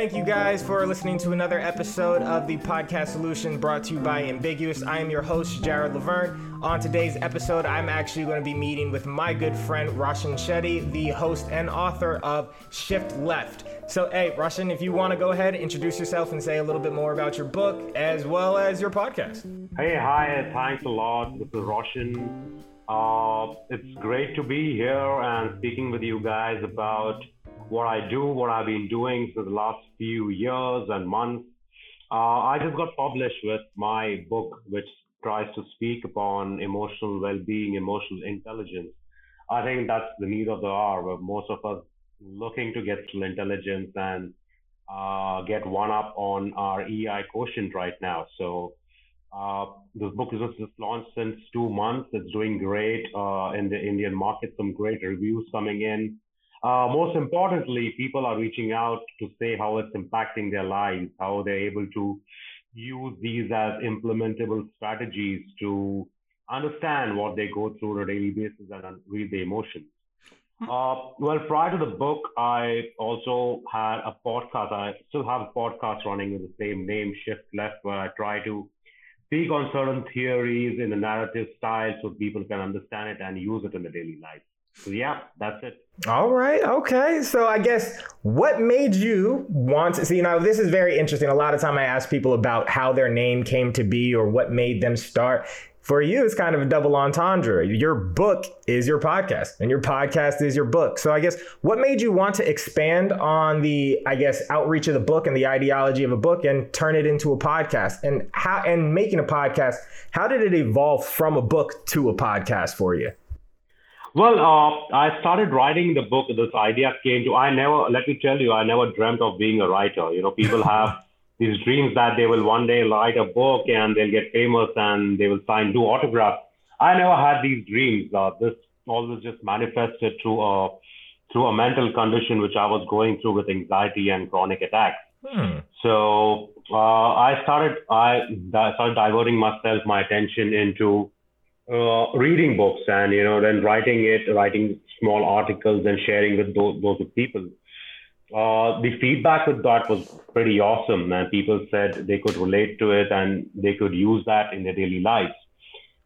thank you guys for listening to another episode of the Podcast Solution brought to you by Ambiguous. I am your host, Jared Lavergne. On today's episode, I'm actually going to be meeting with my good friend, Roshan Shetty, the host and author of Shift Left. So, hey, Roshan, if you want to go ahead, introduce yourself and say a little bit more about your book as well as your podcast. Hey, hi, thanks a lot. This is Roshan. Uh, it's great to be here and speaking with you guys about what I do, what I've been doing for the last few years and months. Uh, I just got published with my book, which tries to speak upon emotional well-being, emotional intelligence. I think that's the need of the hour, where most of us looking to get some intelligence and uh, get one up on our EI quotient right now. So uh, this book is just launched since two months. It's doing great uh, in the Indian market. Some great reviews coming in. Uh, most importantly, people are reaching out to say how it's impacting their lives, how they're able to use these as implementable strategies to understand what they go through on a daily basis and read the emotions. Hmm. Uh, well, prior to the book, I also had a podcast. I still have a podcast running with the same name, Shift Left, where I try to speak on certain theories in a narrative style so people can understand it and use it in their daily life. Yeah, that's it. All right. Okay. So I guess what made you want to see now this is very interesting. A lot of time I ask people about how their name came to be or what made them start. For you, it's kind of a double entendre. Your book is your podcast, and your podcast is your book. So I guess what made you want to expand on the, I guess, outreach of the book and the ideology of a book and turn it into a podcast? And how and making a podcast, how did it evolve from a book to a podcast for you? Well, uh, I started writing the book. This idea came to. I never. Let me tell you, I never dreamt of being a writer. You know, people have these dreams that they will one day write a book and they'll get famous and they will sign do autographs. I never had these dreams. Uh, this always just manifested through a through a mental condition which I was going through with anxiety and chronic attacks. Hmm. So uh, I started I started diverting myself my attention into uh, reading books and you know then writing it writing small articles and sharing with those, those people. Uh, the feedback with that was pretty awesome and people said they could relate to it and they could use that in their daily lives.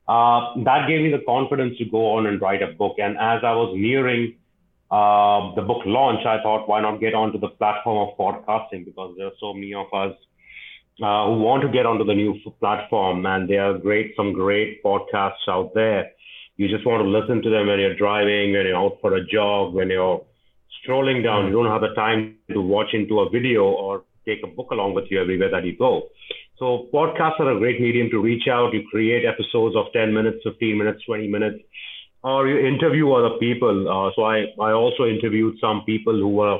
Uh, that gave me the confidence to go on and write a book. And as i was nearing uh, the book launch i thought why not get onto the platform of podcasting? Because there are so many of us uh, who want to get onto the new platform, and there are great some great podcasts out there. You just want to listen to them when you're driving, when you're out for a jog, when you're strolling down. You don't have the time to watch into a video or take a book along with you everywhere that you go. So podcasts are a great medium to reach out. You create episodes of 10 minutes, 15 minutes, 20 minutes, or you interview other people. Uh, so I, I also interviewed some people who were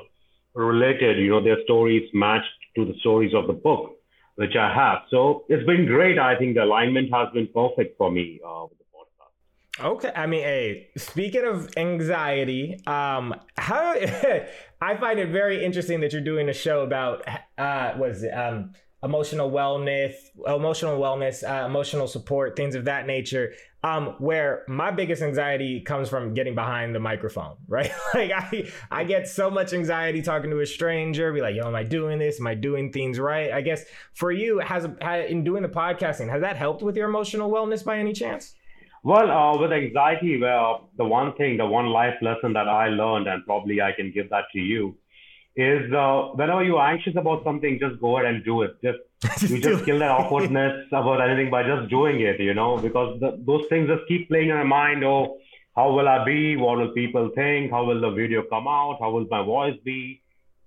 related, you know, their stories matched to the stories of the book which I have. So it's been great. I think the alignment has been perfect for me uh, with the podcast. Okay, I mean, hey, speaking of anxiety, um, how I find it very interesting that you're doing a show about uh, was it, um emotional wellness, emotional wellness, uh, emotional support, things of that nature. Um, where my biggest anxiety comes from getting behind the microphone, right? like I, I get so much anxiety talking to a stranger, be like, "Yo, am I doing this? Am I doing things right?" I guess for you, has, in doing the podcasting, has that helped with your emotional wellness by any chance? Well, uh, with anxiety, well, the one thing, the one life lesson that I learned, and probably I can give that to you, is uh, whenever you're anxious about something, just go ahead and do it. Just, you just kill that awkwardness about anything by just doing it, you know, because the, those things just keep playing in your mind. Oh, how will I be? What will people think? How will the video come out? How will my voice be?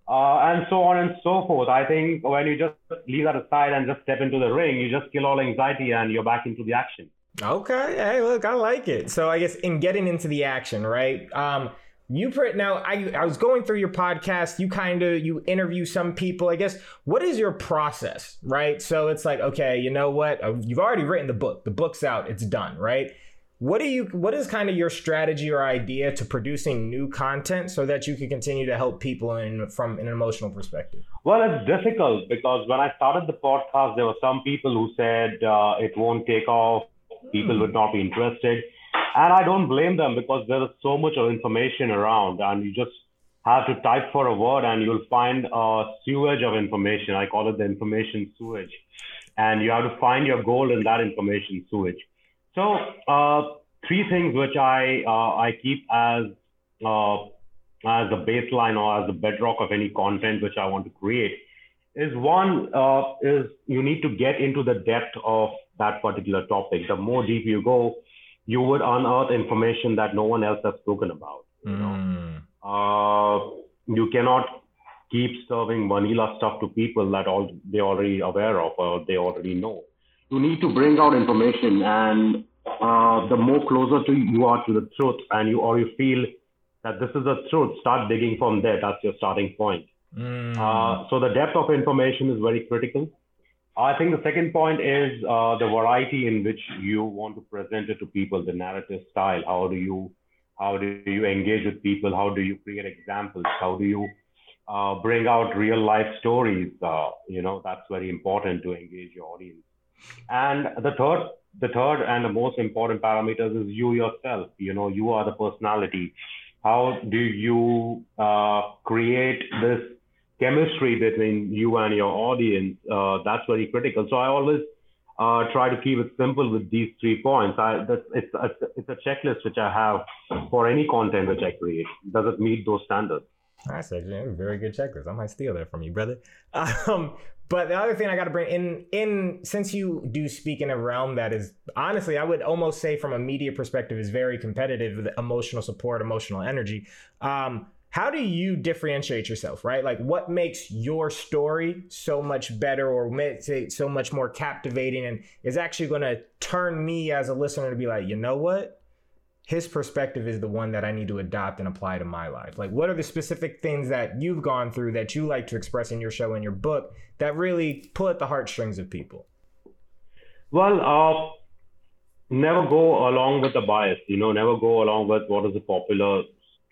Uh, and so on and so forth. I think when you just leave that aside and just step into the ring, you just kill all anxiety and you're back into the action. Okay. Hey, look, I like it. So I guess in getting into the action, right? Um, you put now I, I was going through your podcast. You kind of you interview some people. I guess what is your process right? So it's like okay you know what? Uh, you've already written the book. The book's out. It's done right? What do you what is kind of your strategy or idea to producing new content so that you can continue to help people in from an emotional perspective? Well it's difficult because when i started the podcast there were some people who said uh, it won't take off. People hmm. would not be interested and I don't blame them because there is so much of information around, and you just have to type for a word and you'll find a sewage of information. I call it the information sewage. And you have to find your goal in that information sewage. So, uh, three things which I, uh, I keep as, uh, as a baseline or as the bedrock of any content which I want to create is one uh, is you need to get into the depth of that particular topic. The more deep you go, you would unearth information that no one else has spoken about. You know, mm. uh, you cannot keep serving vanilla stuff to people that all they already aware of or they already know. You need to bring out information, and uh, the more closer to you are to the truth, and you or you feel that this is the truth, start digging from there. That's your starting point. Mm. Uh, so the depth of information is very critical. I think the second point is uh, the variety in which you want to present it to people, the narrative style. How do you how do you engage with people? How do you create examples? How do you uh, bring out real life stories? Uh, you know that's very important to engage your audience. And the third the third and the most important parameters is you yourself. You know you are the personality. How do you uh, create this chemistry between you and your audience, uh, that's very critical. So I always uh, try to keep it simple with these three points. I, it's, a, it's a checklist which I have for any content which I create. Does it meet those standards? That's a very good checklist. I might steal that from you, brother. Um, but the other thing I got to bring in, in since you do speak in a realm that is honestly, I would almost say from a media perspective is very competitive with emotional support, emotional energy. Um, how do you differentiate yourself right? Like what makes your story so much better or makes it so much more captivating? And is actually going to turn me as a listener to be like you know what? His perspective is the one that i need to adopt and apply to my life. Like what are the specific things that you've gone through that you like to express in your show and your book that really pull at the heartstrings of people? Well uh never go along with the bias you know never go along with what is the popular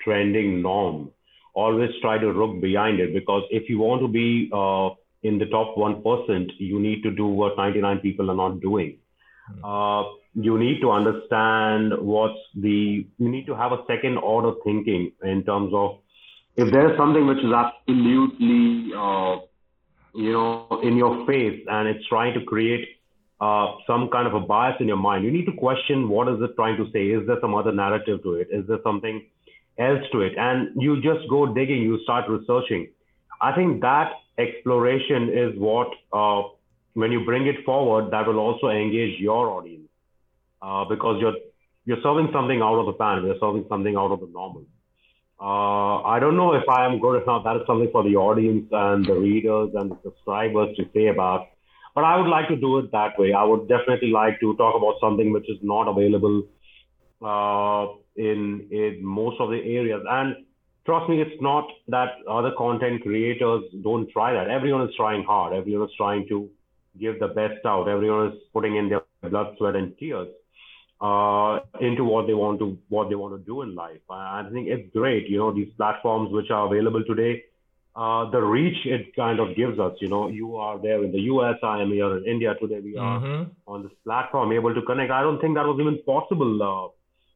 trending norm. Always try to look behind it because if you want to be uh, in the top 1%, you need to do what 99 people are not doing. Hmm. Uh, you need to understand what's the, you need to have a second order thinking in terms of if there's something which is absolutely, uh, you know, in your face and it's trying to create uh, some kind of a bias in your mind, you need to question what is it trying to say? Is there some other narrative to it? Is there something else to it. And you just go digging you start researching. I think that exploration is what uh, when you bring it forward that will also engage your audience uh, because you're you're serving something out of the pan you're serving something out of the normal. Uh, i don't know if i am good enough that is something for the audience and the readers and the subscribers to say about but i would like to do it that way. I would definitely like to talk about something which is not available uh, in in most of the areas. And trust me, it's not that other content creators don't try that. Everyone is trying hard. Everyone is trying to give the best out. Everyone is putting in their blood, sweat, and tears uh, into what they want to what they want to do in life. I think it's great. You know, these platforms which are available today. Uh, the reach it kind of gives us, you know, you are there in the US, I am here in India today. We are mm-hmm. on this platform able to connect. I don't think that was even possible uh,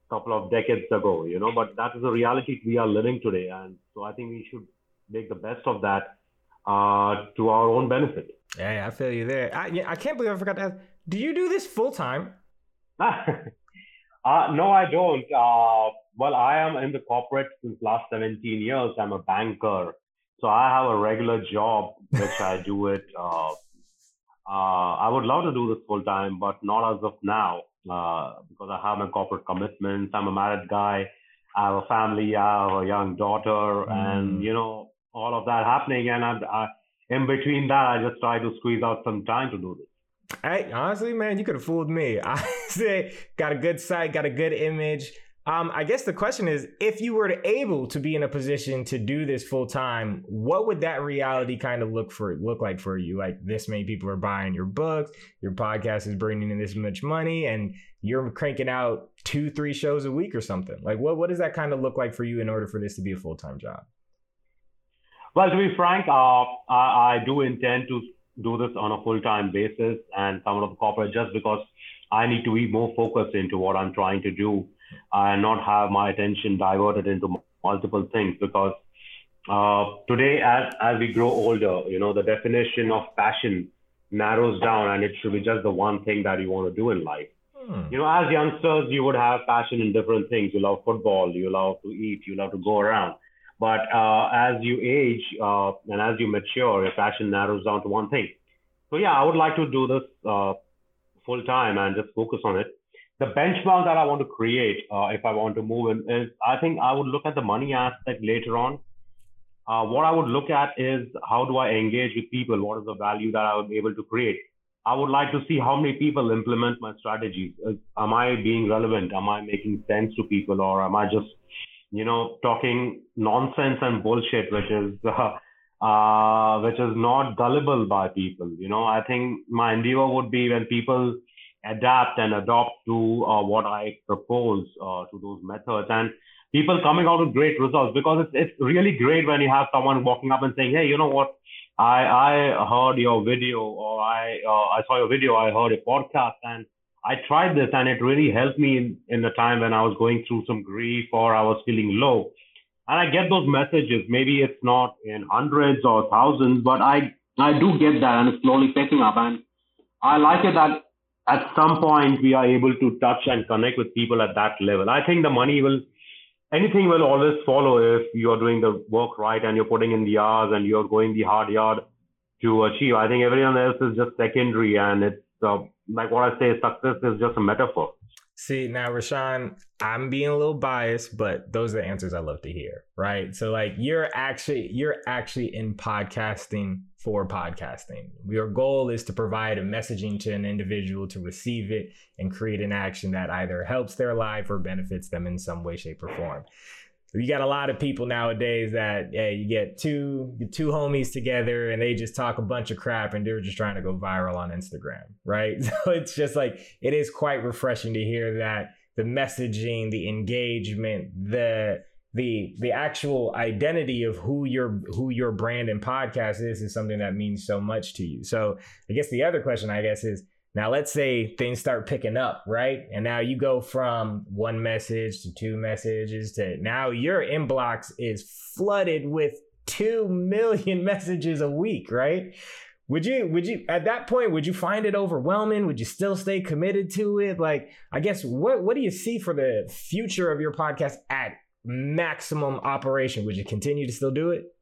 couple of decades ago, you know, but that is the reality we are living today. And so I think we should make the best of that uh, to our own benefit. Yeah, I feel you there. I, I can't believe I forgot to ask. Do you do this full time? uh, no, I don't. Uh, well, I am in the corporate since last 17 years. I'm a banker. So I have a regular job, which I do it. Uh, uh, I would love to do this full time, but not as of now uh, because I have my corporate commitments. I'm a married guy. I have a family. I have a young daughter, mm. and you know all of that happening. And I, I, in between that, I just try to squeeze out some time to do this. Hey, honestly, man, you could have fooled me. I say got a good site, got a good image. Um, I guess the question is, if you were able to be in a position to do this full time, what would that reality kind of look for look like for you? Like this many people are buying your books, your podcast is bringing in this much money, and you're cranking out two, three shows a week or something. Like what what does that kind of look like for you in order for this to be a full time job? Well, to be frank, uh, I, I do intend to do this on a full time basis and some of the corporate just because I need to be more focused into what I'm trying to do and not have my attention diverted into multiple things because uh, today, as as we grow older, you know, the definition of passion narrows down, and it should be just the one thing that you want to do in life. Hmm. You know, as youngsters, you would have passion in different things. You love football, you love to eat, you love to go around. But uh, as you age uh, and as you mature, your passion narrows down to one thing. So yeah, I would like to do this uh, full time and just focus on it. The benchmark that I want to create, uh, if I want to move in, is I think I would look at the money aspect later on. Uh, what I would look at is how do I engage with people? What is the value that I am able to create? I would like to see how many people implement my strategies. Am I being relevant? Am I making sense to people, or am I just you know, talking nonsense and bullshit, which is uh, uh, which is not gullible by people. You know, I think my endeavor would be when people adapt and adopt to uh, what I propose uh, to those methods and people coming out with great results because it's it's really great when you have someone walking up and saying, hey, you know what? I I heard your video or I uh, I saw your video, I heard a podcast and I tried this and it really helped me in, in the time when I was going through some grief or I was feeling low. And I get those messages. Maybe it's not in hundreds or thousands, but I, I do get that and it's slowly picking up. And I like it that at some point we are able to touch and connect with people at that level. I think the money will, anything will always follow if you are doing the work right and you're putting in the hours and you're going the hard yard to achieve. I think everyone else is just secondary and it's uh, like what I say, success is just a metaphor. See, now, Roshan, I'm being a little biased, but those are the answers I love to hear, right? So like you're actually you're actually in podcasting for podcasting. Your goal is to provide a messaging to an individual to receive it and create an action that either helps their life or benefits them in some way, shape, or form you got a lot of people nowadays that yeah, you get two two homies together and they just talk a bunch of crap and they're just trying to go viral on Instagram, right? So it's just like it is quite refreshing to hear that the messaging, the engagement, the the the actual identity of who your who your brand and podcast is is something that means so much to you. So I guess the other question I guess is now, let's say things start picking up, right? And now you go from one message to two messages to now your inbox is flooded with 2 million messages a week, right? Would you, would you, at that point, would you find it overwhelming? Would you still stay committed to it? Like, I guess, what, what do you see for the future of your podcast at maximum operation? Would you continue to still do it?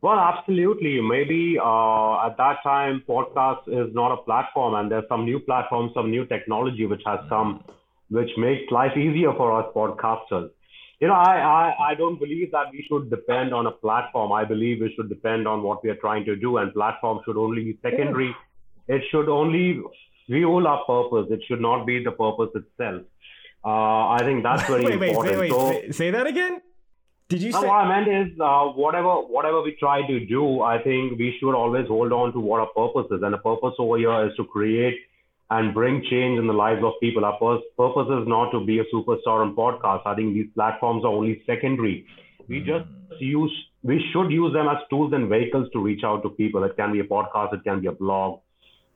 Well, absolutely. Maybe uh, at that time, podcast is not a platform, and there's some new platforms, some new technology which has come, which makes life easier for us podcasters. You know, I, I, I don't believe that we should depend on a platform. I believe we should depend on what we are trying to do, and platform should only be secondary. It should only fuel our purpose. It should not be the purpose itself. Uh, I think that's very wait, important. Wait, wait, so, say, say that again. Did you? No, say- what I meant is, uh, whatever whatever we try to do, I think we should always hold on to what our purpose is, and the purpose over here is to create and bring change in the lives of people. Our purpose is not to be a superstar on podcast. I think these platforms are only secondary. We mm. just use we should use them as tools and vehicles to reach out to people. It can be a podcast, it can be a blog,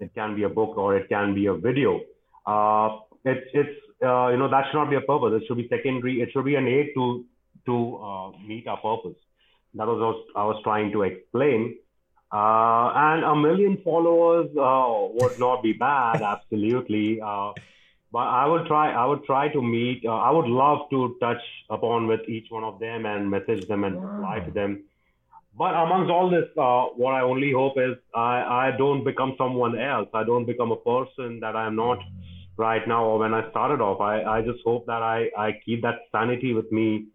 it can be a book, or it can be a video. Uh, it's it's uh, you know that should not be a purpose. It should be secondary. It should be an aid to to uh, meet our purpose. That was what I was trying to explain. Uh, and a million followers uh, would not be bad, absolutely. Uh, but I would try. I would try to meet. Uh, I would love to touch upon with each one of them and message them and reply to them. But amongst all this, uh, what I only hope is I, I don't become someone else. I don't become a person that I'm not right now or when I started off. I, I just hope that I, I keep that sanity with me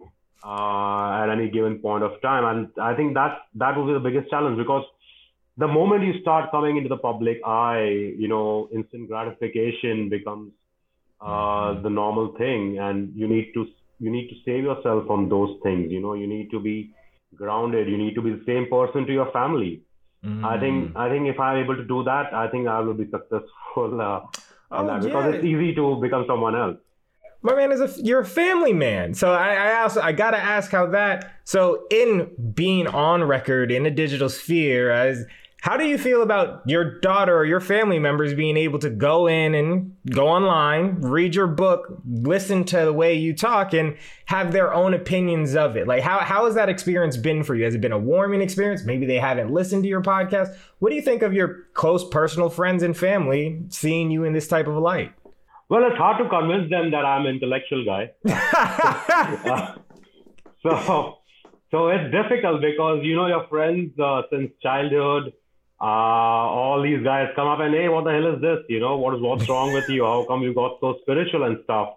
uh, at any given point of time. And I think that that will be the biggest challenge because the moment you start coming into the public eye, you know, instant gratification becomes uh, the normal thing, and you need to you need to save yourself from those things. You know, you need to be grounded. You need to be the same person to your family. Mm. I think mm-hmm. I think if I'm able to do that, I think I will be successful. Uh, oh, yeah. because it's easy to become someone else my man is a you're a family man. So I, I also I gotta ask how that. So in being on record in the digital sphere as How do you feel about your daughter or your family members being able to go in and go online, read your book, listen to the way you talk, and have their own opinions of it? Like, how, how has that experience been for you? Has it been a warming experience? Maybe they haven't listened to your podcast. What do you think of your close personal friends and family seeing you in this type of light? Well, it's hard to convince them that I'm an intellectual guy. uh, so, so it's difficult because you know your friends uh, since childhood uh, all these guys come up and hey, what the hell is this? You know, what is what's wrong with you? How come you got so spiritual and stuff?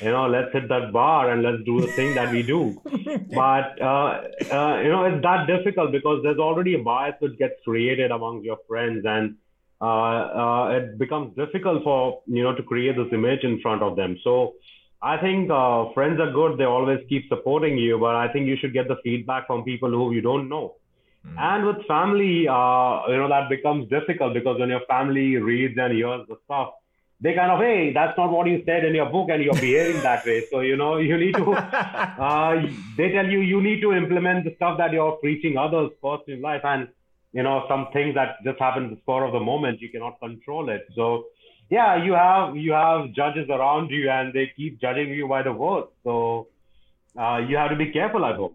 You know, let's hit that bar and let's do the thing that we do. But uh, uh, you know, it's that difficult because there's already a bias that gets created among your friends, and uh, uh, it becomes difficult for you know to create this image in front of them. So. I think uh, friends are good. They always keep supporting you, but I think you should get the feedback from people who you don't know Mm. And with family, uh, you know, that becomes difficult because when your family reads and hears the stuff, they kind of, hey, that's not what you said in your book, and you're behaving that way. So, you know, you need to, uh, they tell you, you need to implement the stuff that you're preaching others first in life. And, you know, some things that just happen the spur of the moment, you cannot control it. So, yeah, you have you have judges around you, and they keep judging you by the words. So, uh, you have to be careful I home.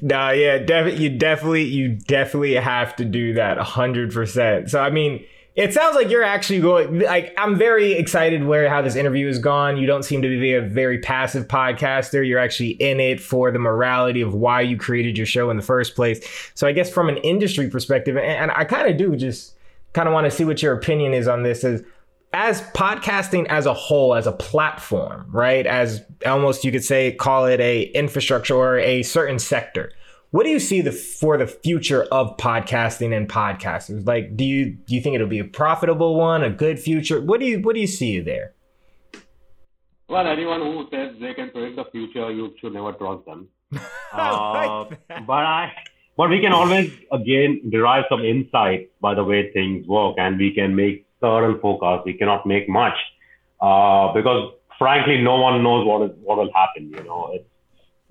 Nah, yeah, definitely. You definitely, you definitely have to do that hundred percent. So, I mean, it sounds like you're actually going. Like, I'm very excited where how this interview has gone. You don't seem to be a very passive podcaster. You're actually in it for the morality of why you created your show in the first place. So, I guess from an industry perspective, and I kind of do just kind of want to see what your opinion is on this. Is as podcasting as a whole as a platform right? As almost you could say call it a infrastructure or a certain sector. What do you see the for the future of podcasting and podcasters? Like do you do you think it'll be a profitable one a good future? What do you what do you see there? Well anyone who says they can predict the future you should never trust them. Uh, but i but we can always again derive some insight by the way things work and we can make certain forecast. We cannot make much uh, because, frankly, no one knows what is what will happen. You know, it's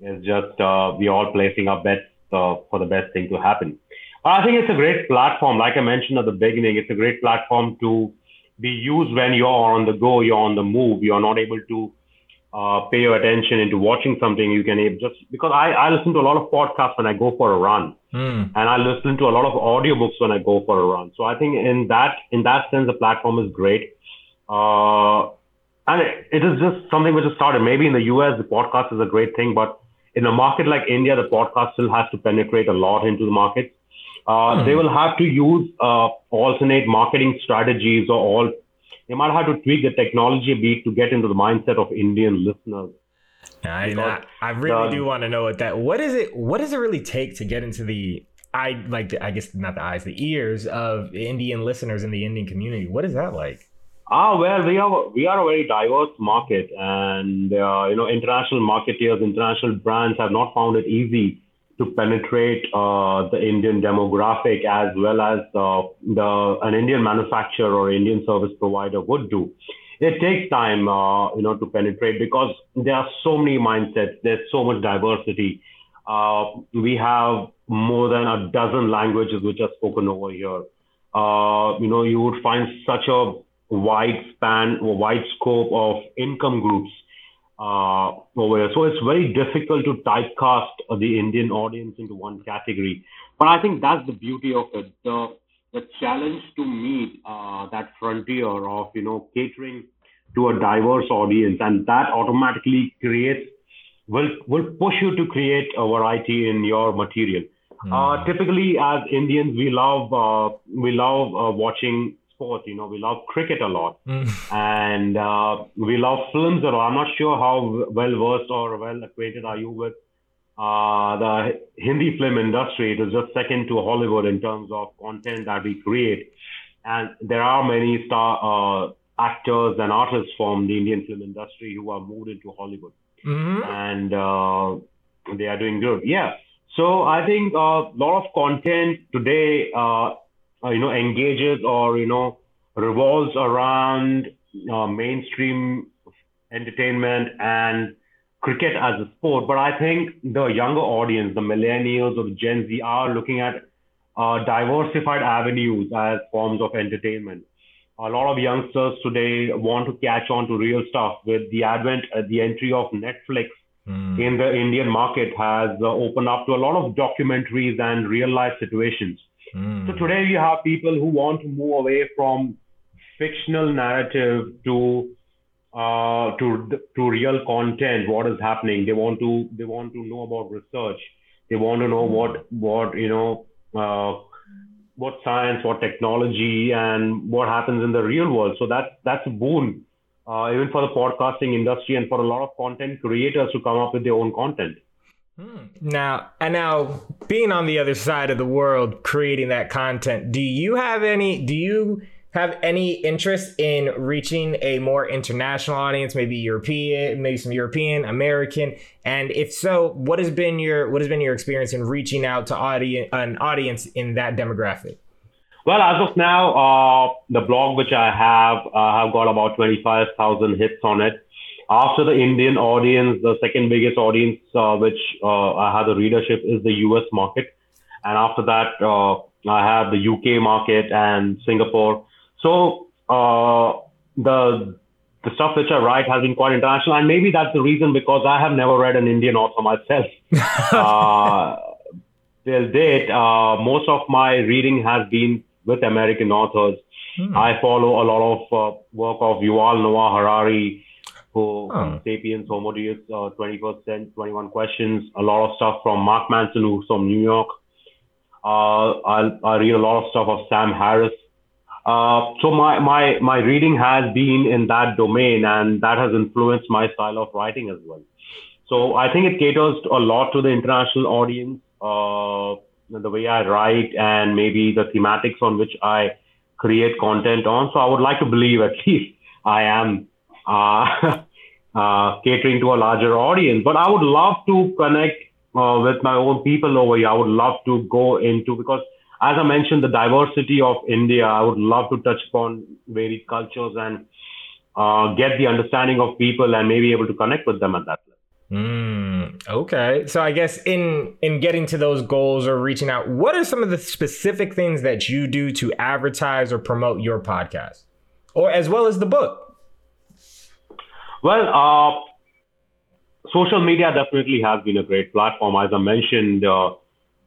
it's just uh, we all placing our bets uh, for the best thing to happen. I think it's a great platform. Like I mentioned at the beginning, it's a great platform to be used when you're on the go, you're on the move, you're not able to uh, pay your attention into watching something, you can just because I, I listen to a lot of podcasts when I go for a run, mm. and I listen to a lot of audiobooks when I go for a run. So I think in that in that sense, the platform is great. Uh, and it, it is just something which has started. Maybe in the US, the podcast is a great thing, but in a market like India, the podcast still has to penetrate a lot into the market. Uh, mm. They will have to use uh, alternate marketing strategies or all they might have to tweak the technology a bit to get into the mindset of Indian listeners. I, I, I really the, do want to know what that. What is it? What does it really take to get into the? I like. I guess not the eyes, the ears of Indian listeners in the Indian community. What is that like? Ah, well, we are we are a very diverse market, and uh, you know, international marketeers, international brands have not found it easy to penetrate uh, the Indian demographic as well as uh, the an Indian manufacturer or Indian service provider would do. It takes time, uh, you know, to penetrate because there are so many mindsets. There's so much diversity. Uh, we have more than a dozen languages which are spoken over here. Uh, you know, you would find such a wide span wide scope of income groups uh, over here. So it's very difficult to typecast the Indian audience into one category. But I think that's the beauty of it. The, the challenge to meet uh, that frontier of, you know, catering to a diverse audience and that automatically creates, will, will push you to create a variety in your material. Mm. Uh, typically, as Indians, we love uh, we love uh, watching sport. You know, we love cricket a lot, mm. and uh, we love films a lot. I'm not sure how well versed or well acquainted are you with uh, the Hindi film industry. It is just second to Hollywood in terms of content that we create, and there are many star uh, actors and artists from the Indian film industry who are moved into Hollywood, mm-hmm. and uh, they are doing good. Yeah. So I think a uh, lot of content today uh, you know, engages or, you know, revolves around uh, mainstream entertainment and cricket as a sport. But I think the younger audience, the millennials or the Gen Z, are looking at uh, diversified avenues as forms of entertainment. A lot of youngsters today want to catch on to real stuff with the advent, uh, the entry of Netflix mm. in the Indian market has uh, opened up to a lot of documentaries and real life situations. Mm. So today you have people who want to move away from fictional narrative to uh, to to real content. What is happening? They want to they want to know about research. They want to know what what you know uh, what science, what technology, and what happens in the real world. So that's that's a boon, uh, even for the podcasting industry and for a lot of content creators to come up with their own content. Hmm. Now, and now being on the other side of the world, creating that content, do you have any? Do you have any interest in reaching a more international audience, maybe European, maybe some European, American? And if so, what has been your what has been your experience in reaching out to audience an audience in that demographic? Well, as of now, uh, the blog which I have uh, have got about twenty five thousand hits on it. After the Indian audience, the second biggest audience uh, which uh, I have the readership is the U.S. market, and after that, uh, I have the UK market and Singapore. So uh, the the stuff which I write has been quite international, and maybe that's the reason because I have never read an Indian author myself. uh, till date, uh, most of my reading has been with American authors. Hmm. I follow a lot of uh, work of Yuval Noah Harari, who oh. *Sapiens*, *Homo Deus*, uh, *21st Century*, *21 Questions*. A lot of stuff from Mark Manson, who's from New York. Uh, I, I read a lot of stuff of Sam Harris, uh, so my, my, my reading has been in that domain and that has influenced my style of writing as well. So I think it caters a lot to the international audience, uh, the way I write and maybe the thematics on which I create content on. So I would like to believe at least I am uh, uh, catering to a larger audience. But I would love to connect uh, with my own people over here. I would love to go into because as I mentioned, the diversity of India, I would love to touch upon varied cultures and uh, get the understanding of people and maybe able to connect with them at that level. Mm, okay. So I guess in in getting to those goals or reaching out, what are some of the specific things that you do to advertise or promote your podcast, or as well as the book? Well, uh, social media definitely has been a great platform. As I mentioned, uh,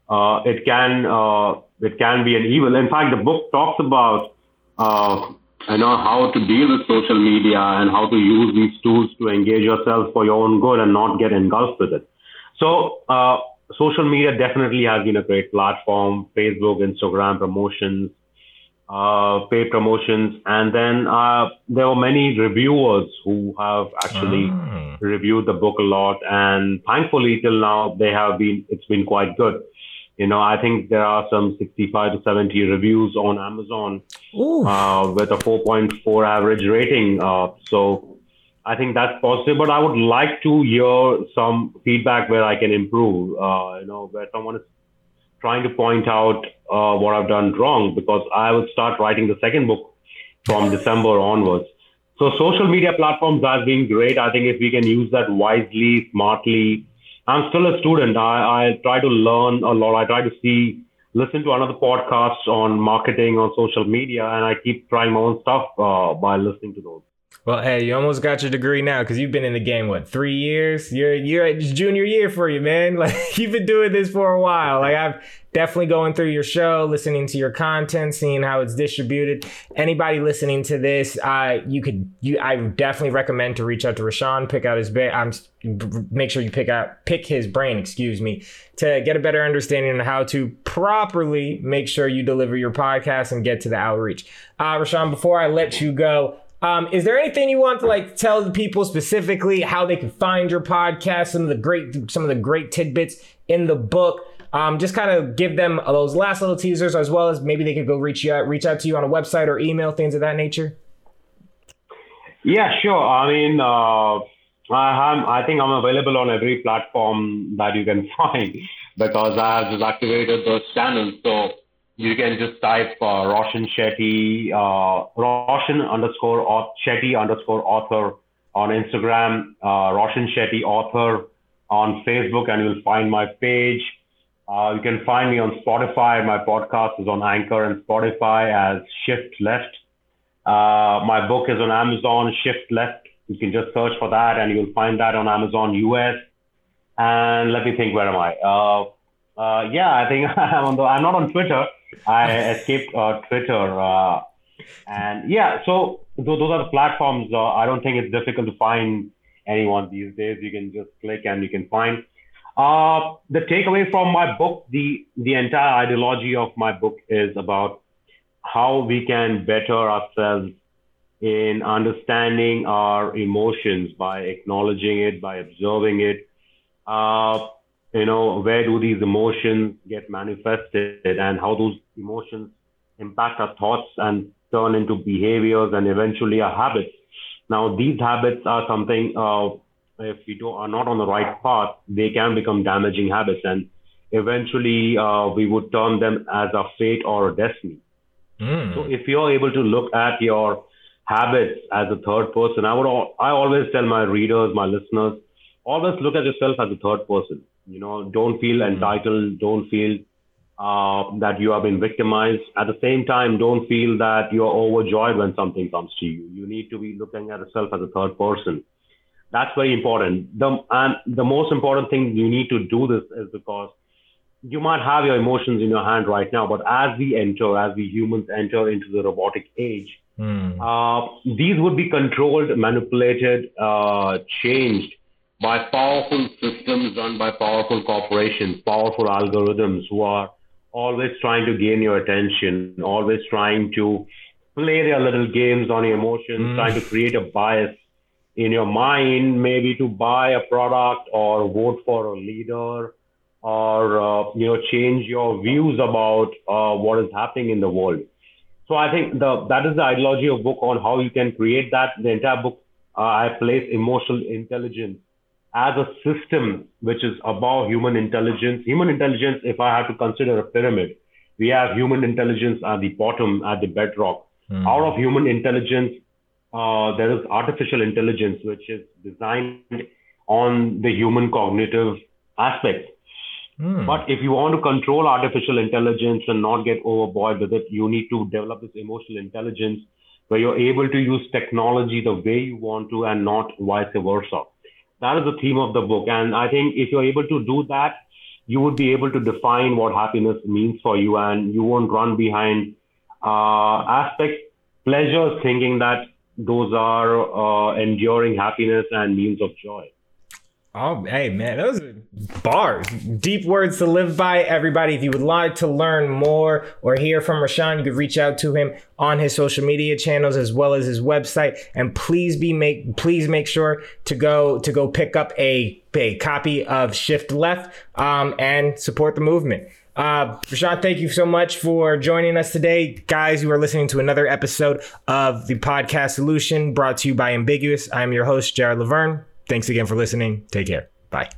uh, it can uh, it can be an evil. In fact, the book talks about uh, you know how to deal with social media and how to use these tools to engage yourself for your own good and not get engulfed with it. So uh, social media definitely has been a great platform. Facebook, Instagram promotions, uh, paid promotions, and then uh, there were many reviewers who have actually mm. reviewed the book a lot, and thankfully till now they have been it's been quite good. You know, I think there are some 65 to 70 reviews on Amazon uh, with a 4.4 average rating. Uh, so I think that's positive, but I would like to hear some feedback where I can improve, uh, you know, where someone is trying to point out uh, what I've done wrong because I would start writing the second book from December onwards. So social media platforms have been great. I think if we can use that wisely, smartly, I'm still a student. I, I try to learn a lot. I try to see, listen to another podcasts on marketing on social media, and I keep trying my own stuff uh, by listening to those. Well, hey, you almost got your degree now because you've been in the game what three years? You're you're at junior year for you, man. Like you've been doing this for a while. Like I've definitely going through your show, listening to your content, seeing how it's distributed. Anybody listening to this, uh, you could you I definitely recommend to reach out to Roshan, pick out his ba- I'm make sure you pick out pick his brain, excuse me, to get a better understanding on how to properly make sure you deliver your podcast and get to the outreach. Uh, Roshan, before I let you go. Um, is there anything you want to like tell people specifically how they can find your podcast? Some of the great, some of the great tidbits in the book. Um, just kind of give them those last little teasers, as well as maybe they could go reach out, reach out to you on a website or email, things of that nature. Yeah, sure. I mean, uh, I am, I think I'm available on every platform that you can find because I have just activated those channels. So you can just type uh, Roshan Shetty, uh, Roshan underscore Shetty underscore author on Instagram, uh, Roshan Shetty author on Facebook, and you'll find my page. Uh, you can find me on Spotify. My podcast is on Anchor and Spotify as Shift Left. Uh, my book is on Amazon, Shift Left. You can just search for that and you'll find that on Amazon US. And let me think, where am I? Uh, uh yeah, I think I'm on the, I'm not on Twitter. I escaped uh, Twitter. Uh, and yeah, so those are the platforms. I don't think it's difficult to find anyone these days. You can just click and you can find. Uh, the takeaway from my book, the the entire ideology of my book is about how we can better ourselves in understanding our emotions by acknowledging it, by observing it. Uh, you know, where do these emotions get manifested and how those emotions impact our thoughts and turn into behaviors and eventually our habits. Now, these habits are something, uh, if we do, are not on the right path, they can become damaging habits. And eventually, uh, we would turn them as a fate or a destiny. Mm. So, if you're able to look at your habits as a third person, I would, I always tell my readers, my listeners, always look at yourself as a third person. You know, don't feel mm. entitled, don't feel uh, that you have been victimized. At the same time, don't feel that you're overjoyed when something comes to you. You need to be looking at yourself as a third person. That's very important. The, and the most important thing you need to do this is because you might have your emotions in your hand right now, but as we enter, as we humans enter into the robotic age, mm. uh, these would be controlled, manipulated, uh, changed by powerful systems run by powerful corporations, powerful algorithms who are always trying to gain your attention, always trying to play their little games on your emotions, mm. trying to create a bias in your mind, maybe to buy a product or vote for a leader or uh, you know change your views about uh, what is happening in the world. So I think the that is the ideology of book on how you can create that. The entire book uh, I place emotional intelligence as a system which is above human intelligence. Human intelligence, if I have to consider a pyramid, we have human intelligence at the bottom, at the bedrock. Mm. Out of human intelligence, uh, there is artificial intelligence, which is designed on the human cognitive aspect. Mm. But if you want to control artificial intelligence and not get overboard with it, you need to develop this emotional intelligence where you're able to use technology the way you want to and not vice versa. That is the theme of the book. And I think if you're able to do that, you would be able to define what happiness means for you and you won't run behind uh, aspects, pleasures, thinking that those are uh, enduring happiness and means of joy. Oh, hey, man, those are bars. Deep words to live by. Everybody, if you would like to learn more or hear from Roshan, you could reach out to him on his social media channels as well as his website. And please be make please make sure to go to go pick up a, a copy of Shift Left um, and support the movement. Uh, Roshan, thank you so much for joining us today. Guys, you are listening to another episode of the Podcast Solution brought to you by Ambiguous. I'm your host, Jared Lavergne. Thanks again for listening. Take care. Bye.